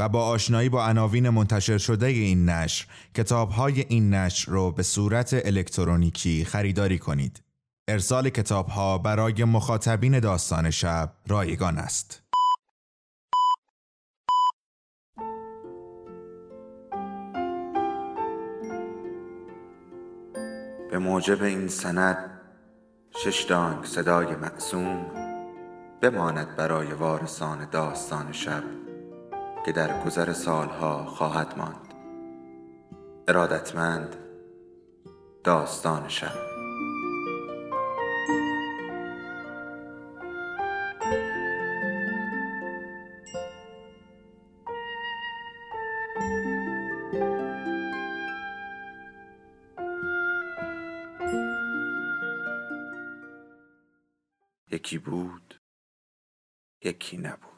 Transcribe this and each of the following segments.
و با آشنایی با عناوین منتشر شده این نشر کتاب های این نشر رو به صورت الکترونیکی خریداری کنید. ارسال کتاب ها برای مخاطبین داستان شب رایگان است. به موجب این سند شش دانگ صدای معصوم بماند برای وارثان داستان شب که در گذر سالها خواهد ماند. ارادتمند داستان شب. یکی بود یکی نبود.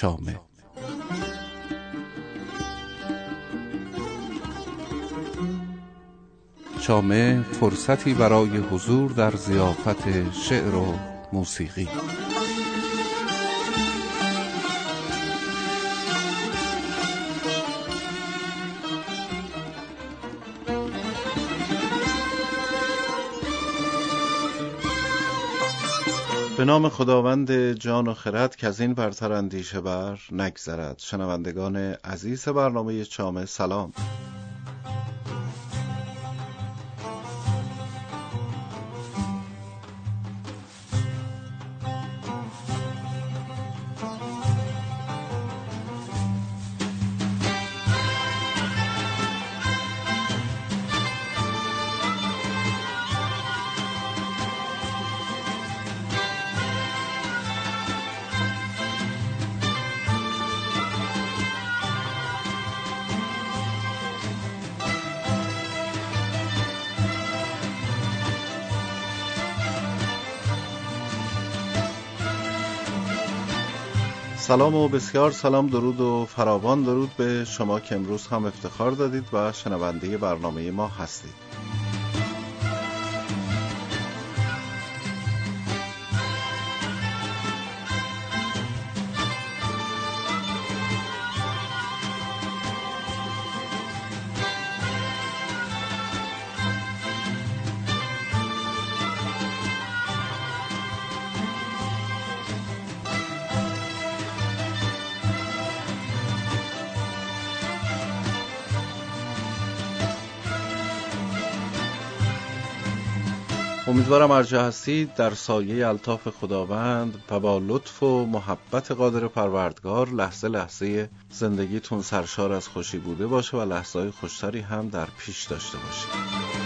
چامه چامه فرصتی برای حضور در زیافت شعر و موسیقی. به نام خداوند جان و خرد که از این برتر اندیشه بر نگذرد. شنوندگان عزیز برنامه چامه سلام. سلام و بسیار سلام درود و فراوان درود به شما که امروز هم افتخار دادید و شنونده برنامه ما هستید. امیدوارم ارجا هستید در سایه الطاف خداوند و با لطف و محبت قادر پروردگار لحظه لحظه زندگیتون سرشار از خوشی بوده باشه و لحظه خوشتری هم در پیش داشته باشید.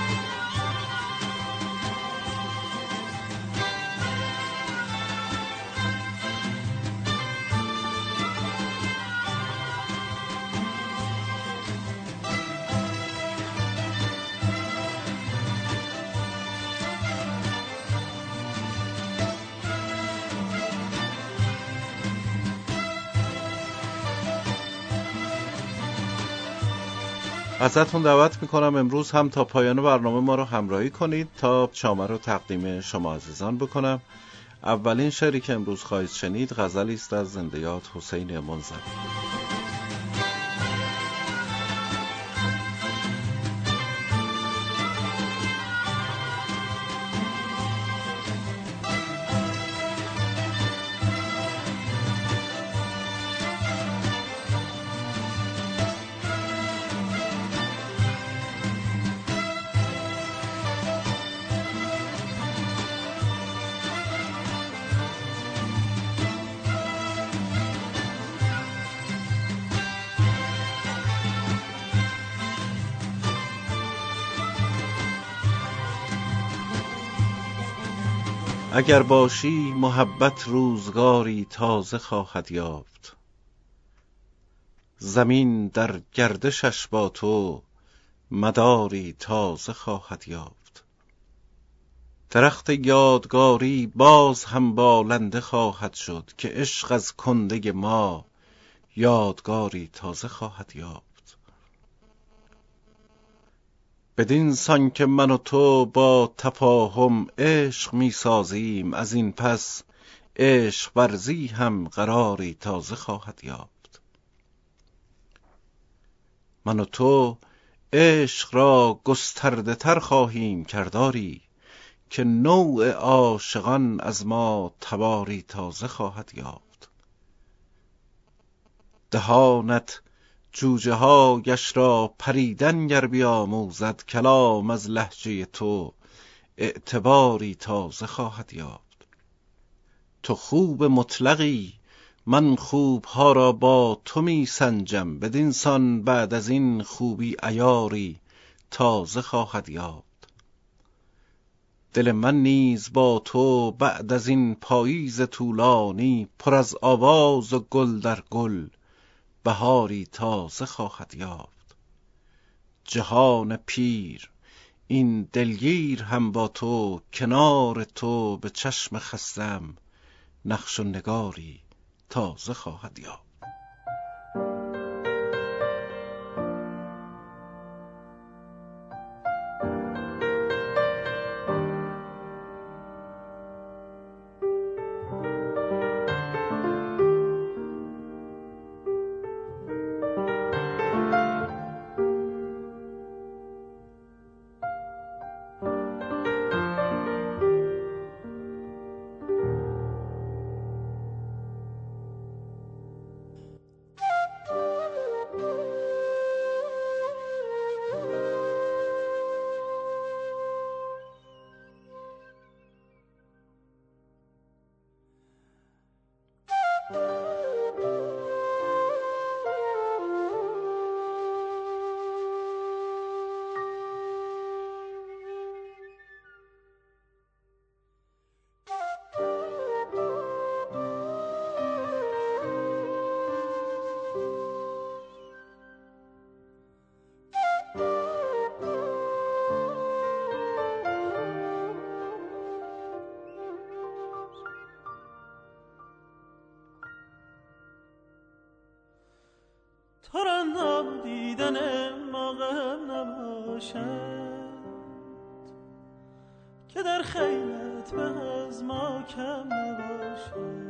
ازتون دعوت می‌کنم امروز هم تا پایان برنامه ما رو همراهی کنید تا چامه رو تقدیم شما عزیزان بکنم. اولین شعری که امروز خواهید شنید غزلی است از زندیات حسین منزوی اگر باشی محبت روزگاری تازه خواهد یافت. زمین در گردشش با تو مداری تازه خواهد یافت. درخت یادگاری باز هم بالنده خواهد شد که عشق از کنده ما یادگاری تازه خواهد یافت. بدین سان که من و تو با تفاهم عشق می سازیم از این پس عشق ورزی هم قراری تازه خواهد یافت. من و تو عشق را گسترده تر خواهیم کرداری که نوع عاشقان از ما تباری تازه خواهد یافت. دهانت جوجه هایش را پریدن گر بیاموزد کلام از لهجه تو اعتباری تازه خواهد یافت. تو خوب مطلقی من خوبها را با تو می سنجم بدین سان بعد از این خوبی عیاری تازه خواهد یافت. دل من نیز با تو بعد از این پاییز طولانی پر از آواز و گل در گل بهاری تازه خواهد یافت. جهان پیر این دلگیر هم با تو کنار تو به چشم خستم. نقش و نگاری تازه خواهد یافت. تو را نادیدن موقعم نباشد. که در خیلت به از ما کم نباشد.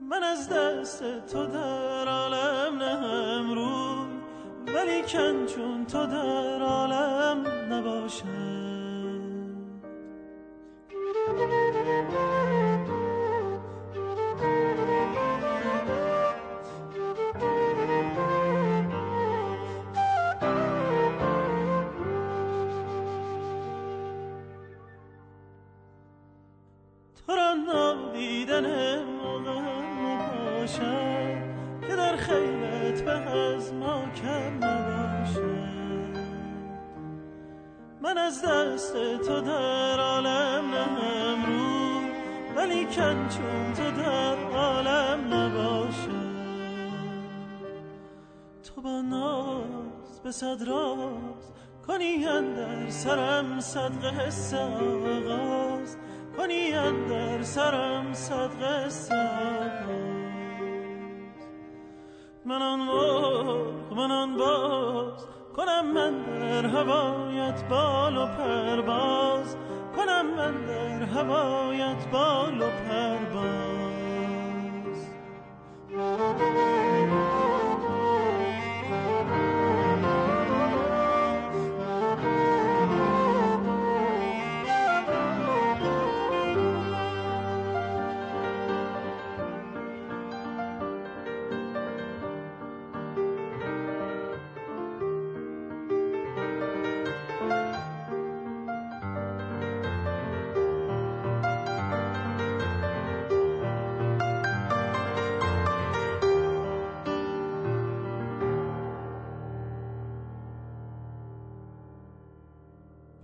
من از دست تو در عالم نهم روی ولی کن چون تو در عالم نباشد. ناز به صد راز کنی اندر سرم صدق حس آغاز. کنی اندر سرم صدق حس من آن من آن باز. کنم من در هوایت بال و پرواز. کنم من در هوایت بال و پرواز.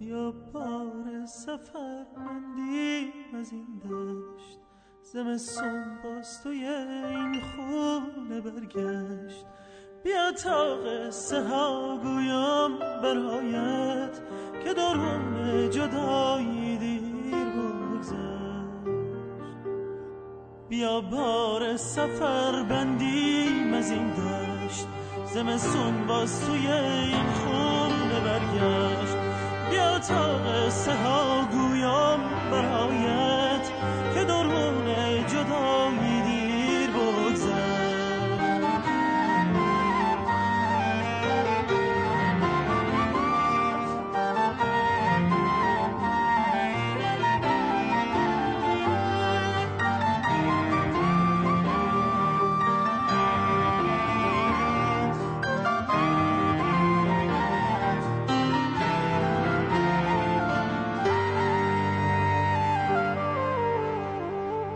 بیا بار سفر مندیم از این دشت. زمستون باز توی این خونه برگشت. بیا تا قصه ها گویم برایت که درون جدایی دیر بگذشت. بیا بار سفر بندیم از این دشت. زمستون باز توی این خونه برگشت. تا قصه ها گویم برایت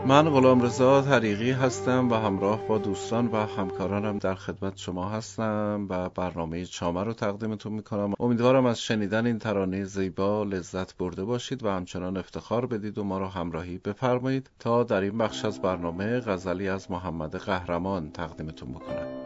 من غلام رضا طریقی هستم و همراه با دوستان و همکارانم در خدمت شما هستم و برنامه چامه رو تقدیمتون می‌کنم. امیدوارم از شنیدن این ترانه زیبا لذت برده باشید و همچنان افتخار بدید و ما رو همراهی بفرمایید تا در این بخش از برنامه غزلی از محمد قهرمان تقدیمتون بکنم.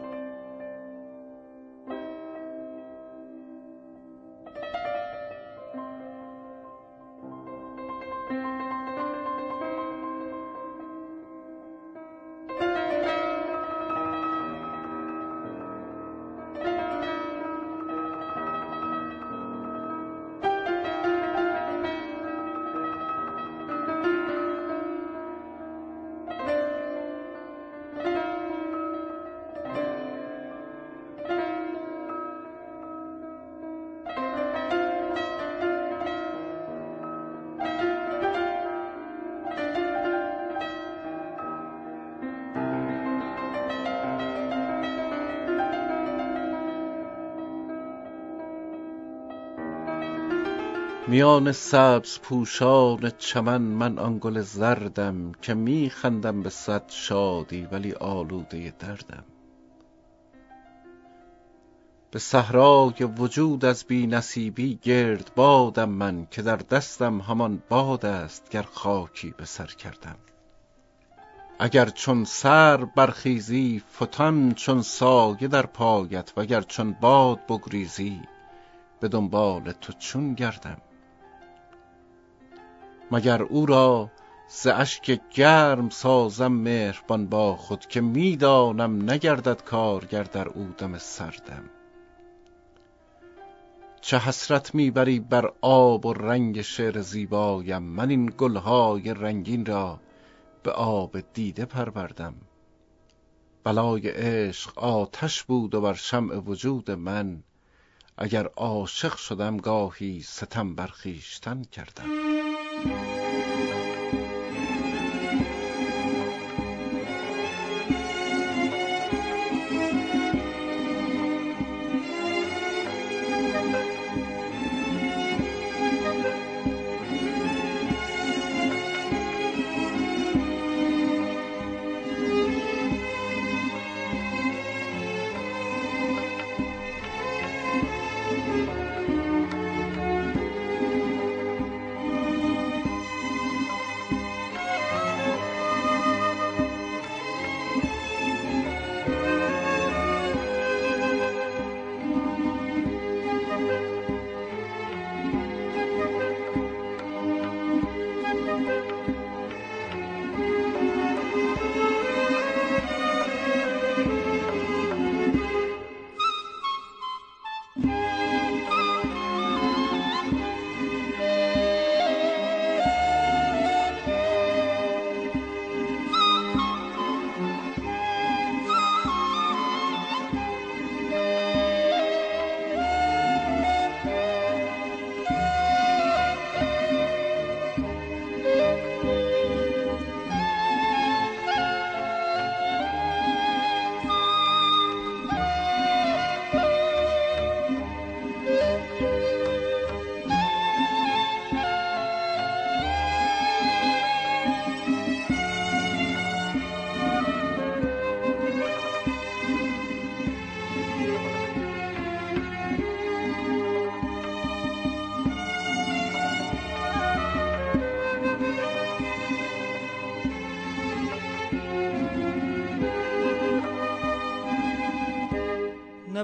میان سبز پوشان چمن من آن گل زردم که می خندم به صد شادی ولی آلوده دردم. به صحرای وجود از بی نصیبی گرد بادم من که در دستم همان باد است گر خاکی به سر کردم. اگر چون سر برخیزی فتان چون سایه در پایت وگر چون باد بگریزی به دنبال تو چون گردم. مگر او را ز اشک گرم سازم مهربان با خود که می دانم نگردد کارگر در او دم سردم. چه حسرت می بری بر آب و رنگ شعر زیبایم؟ من این گلهای رنگین را به آب دیده پروردم. بلای عشق آتش بود و بر شمع وجود من. اگر عاشق شدم گاهی ستم بر خویشتن کردم. Música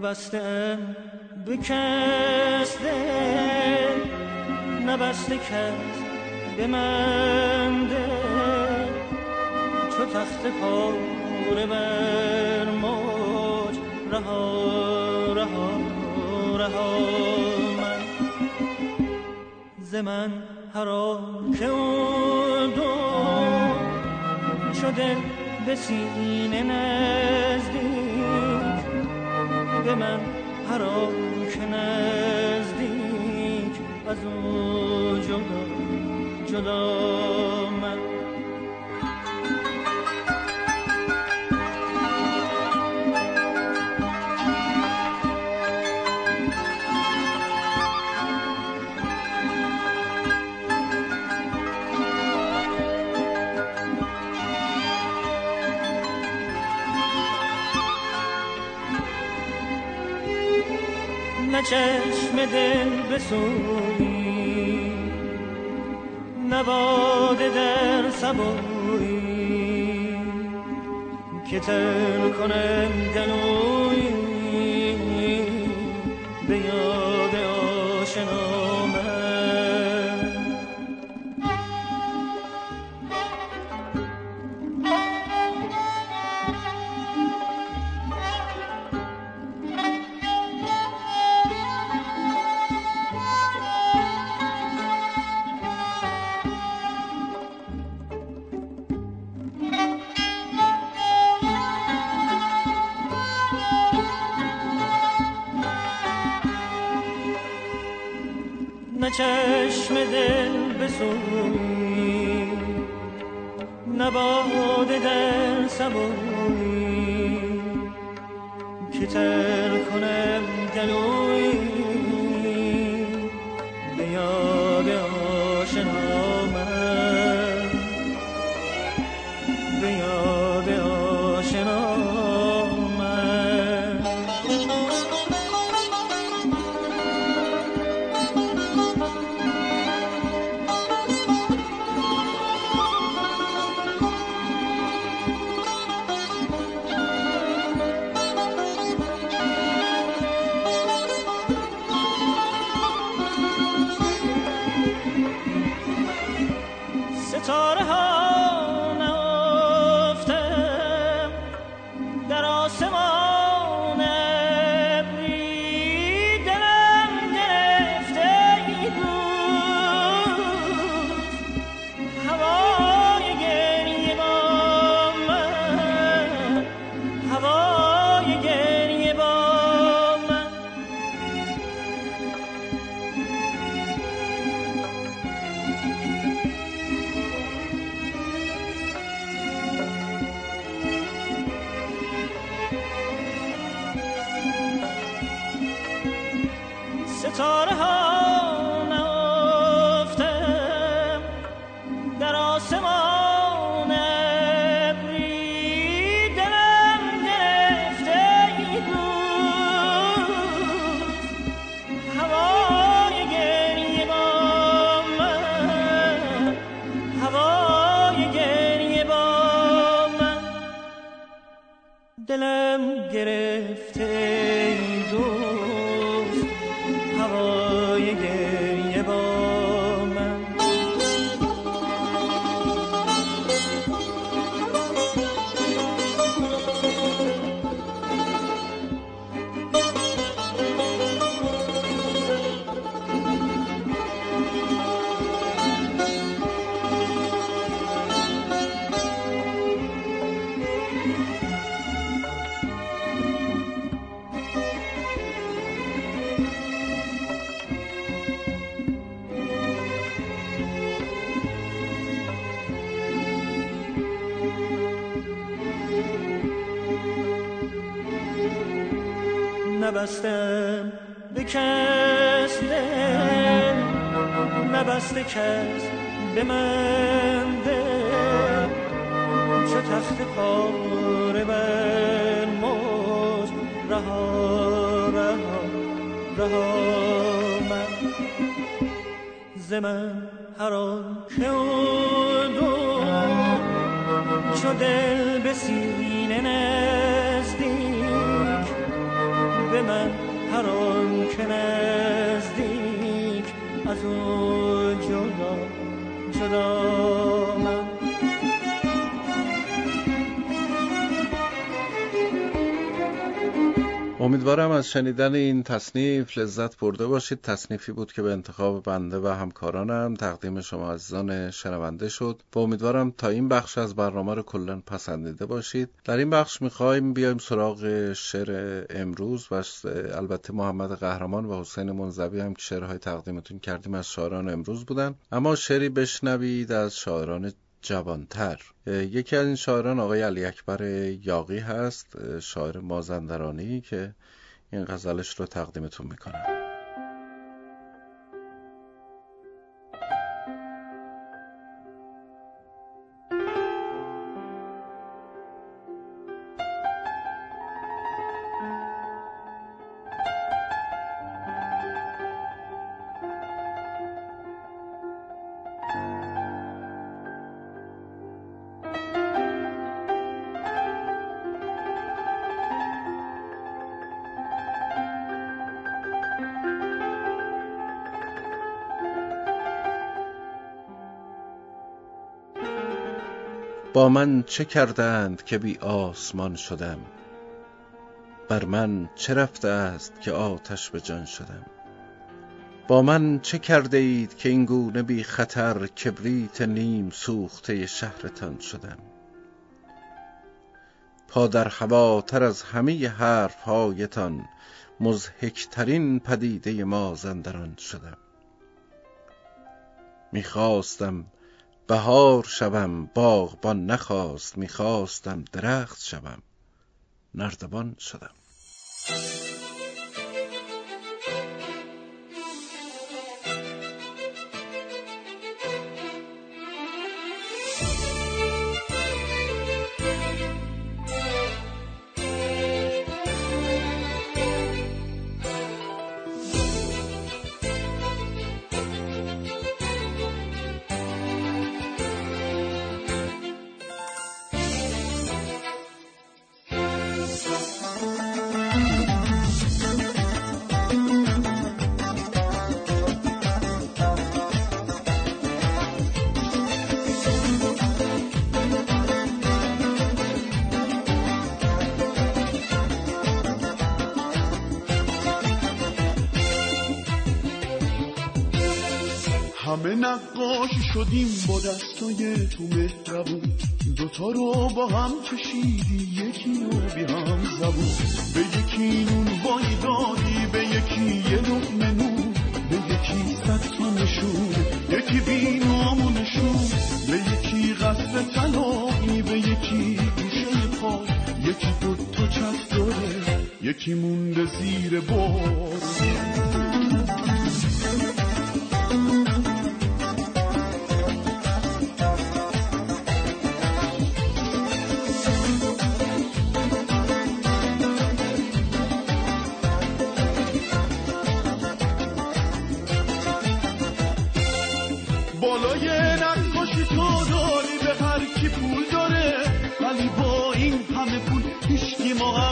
نبسته بکسته نبسته کس به من چو تخت پاره بر موج رها رها رها من. ز من حرام که اون دو شده به سینه نزدیک به من حرام که نزدیک از اون جدا جدا چشم دل بسوی نباده در سبوی که تل کنم گلوی در آسمان نبستم به کس دل نبسته کس به من دل چه تخت پاره بر موج رها رها رها من. ز من هر که دو چو دل به سینه به من هر آن که نزدیک از او جدا جدا امیدوارم از شنیدن این تصنیف لذت برده باشید. تصنیفی بود که به انتخاب بنده و همکارانم تقدیم شما عزیزان شنونده شد و امیدوارم تا این بخش از برنامه رو کلا پسندیده باشید. در این بخش می‌خوایم بیایم سراغ شعر امروز و البته محمد قهرمان و حسین منزوی هم که شعرهای تقدیمتون کردیم از شاعران امروز بودن. اما شعری بشنوید از شاعران جوانتر. یکی از این شاعران آقای علی اکبر یاقی هست شاعر مازندرانی که این غزلش رو تقدیمتون می‌کنم. من چه کردند که بی آسمان شدم؟ بر من چه رفته است که آتش به جان شدم؟ با من چه کرده اید که این گونه بی خطر کبریت نیم سوخته شهرتان شدم؟ پا در هواتر از همه حرف هایتان مزهکترین پدیده مازندران شدم. می‌خواستم بهار شوم باغبان نخواست می‌خواستم درخت شوم. نردبان شدم. همه نقاشی شدیم با دستای تو مهربون. دوتا رو با هم کشیدی یکی رو بی هم زبون. به یکی نون وای دادی به یکی یه لقمه نون به یکی صد تا نشون یکی بی نشون. به یکی قصد طلاقی به یکی گوشه پا یکی دوتا چت داره یکی مونده زیر بار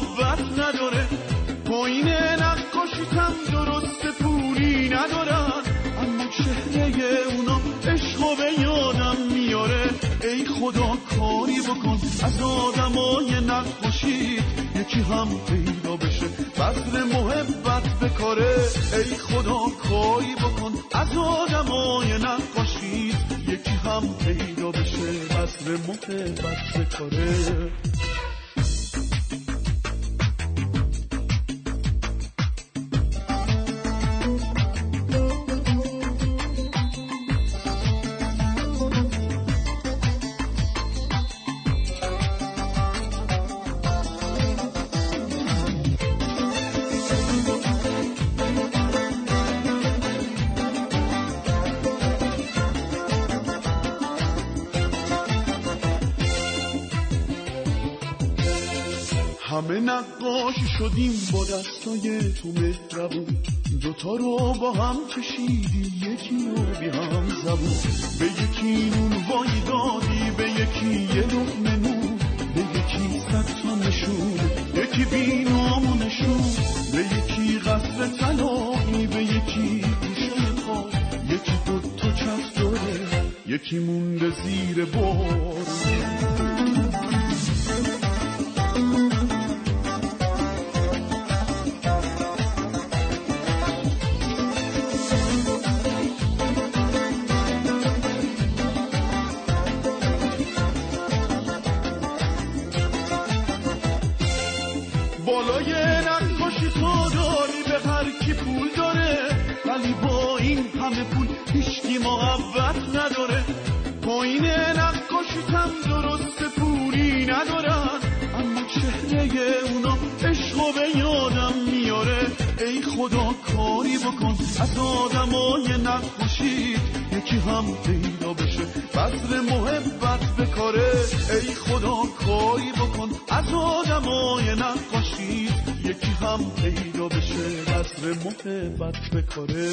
محبت نداره. پایین نقاشی درست پولی ندارن اما چهره اونا عشق به یادم میاره. ای خدا کاری بکن. از آدمای نقاشی یکی هم پیدا بشه. بذر محبت بکاره ای خدا کاری بکن. از آدمای نقاشی یکی هم پیدا بشه. بذر محبت بکاره شدیم با دستای تو مهربون. دوتا رو با هم کشیدی یکی رو بی هم زبون. به یکی نون وای دادی به یکی یه لقمه نون به یکی صد تا نشون یکی یکی بینامونشون به یکی قصر تلایی به یکی گوشه خواب یکی دوتا چت داره یکی مونده زیر بار. همه پول هیچکی محبت نداره. پایین نقاشی هم درست پولی ندارن اما چهره اونا عشق به یادم میاره. ای خدا کاری بکن از آدمای نقاشی. یکی هم پیدا بشه بذر محبت بکاره ای خدا کاری بکن از آدمای نقاشی. یکی هم پیدا بشه بذر محبت بکاره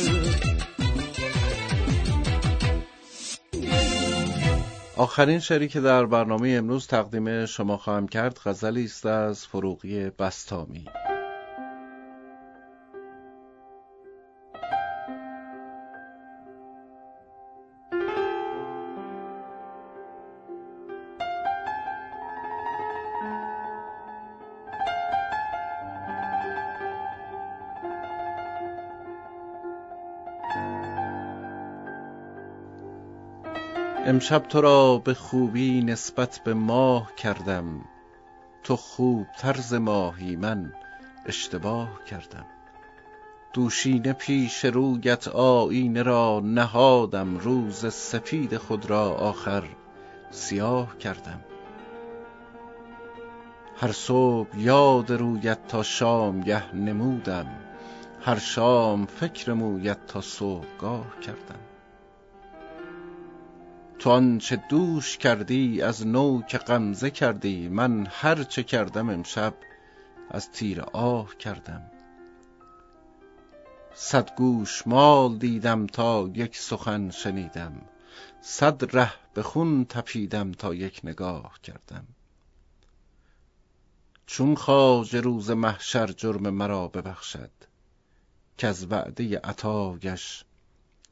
آخرین شعری که در برنامه امروز تقدیم شما خواهم کرد غزلی است از فروغی بستامی. امشب تو را به خوبی نسبت به ماه کردم. تو خوب طرز ماهی من اشتباه کردم. دوشینه پیش رویت آینه را نهادم. روز سپید خود را آخر سیاه کردم. هر صبح یاد رویت تا شامگه نمودم. هر شام فکر مویت تا صبحگاه کردم. تو آنچه دوش کردی از نو که غمزه کردی. من هر چه کردم امشب از تیر آه کردم. صد گوش مال دیدم تا یک سخن شنیدم. صد ره به خون تپیدم تا یک نگاه کردم. چون خواجه روز محشر جرم مرا ببخشد از وعده عطایش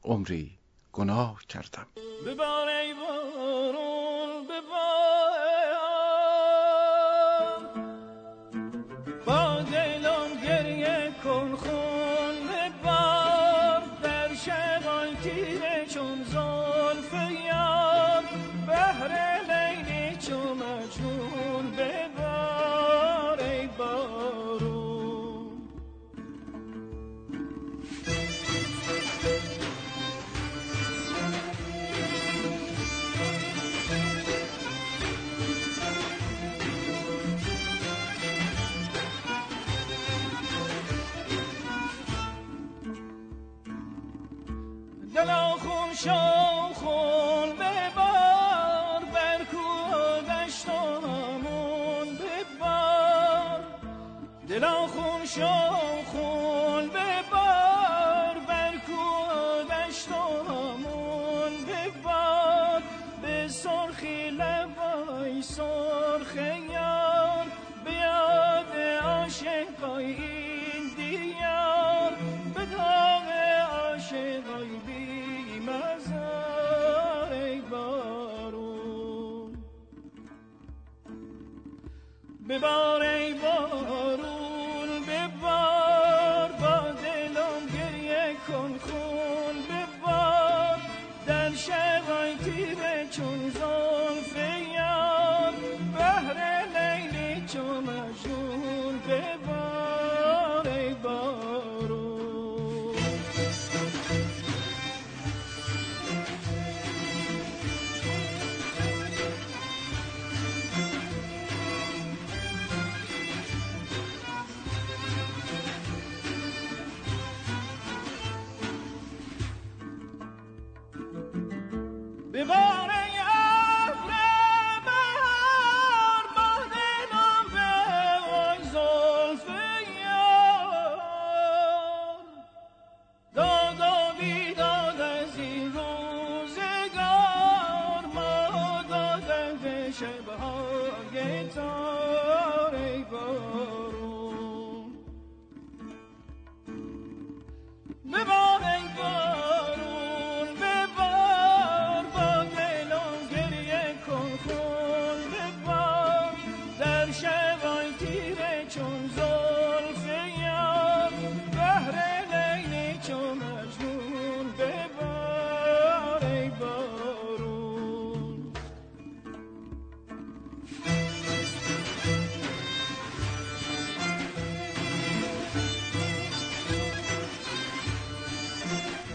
عمری گناه کردم. ببار ای بارون ببار با دلم گریه کن خون ببار. در شبای تیره چون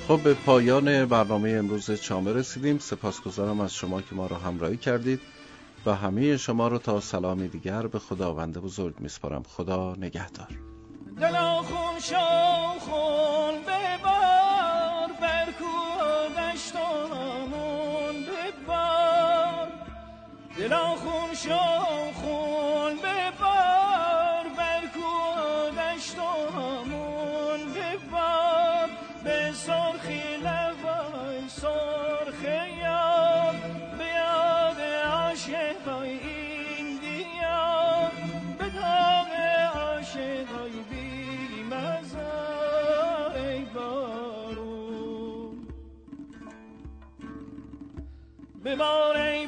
خب به پایان برنامه امروز چامه رسیدیم. سپاسگزارم از شما که ما را همراهی کردید و همه شما رو تا سلامی دیگر به خداوند بزرگ میسپارم. خدا نگهدار. ببار ای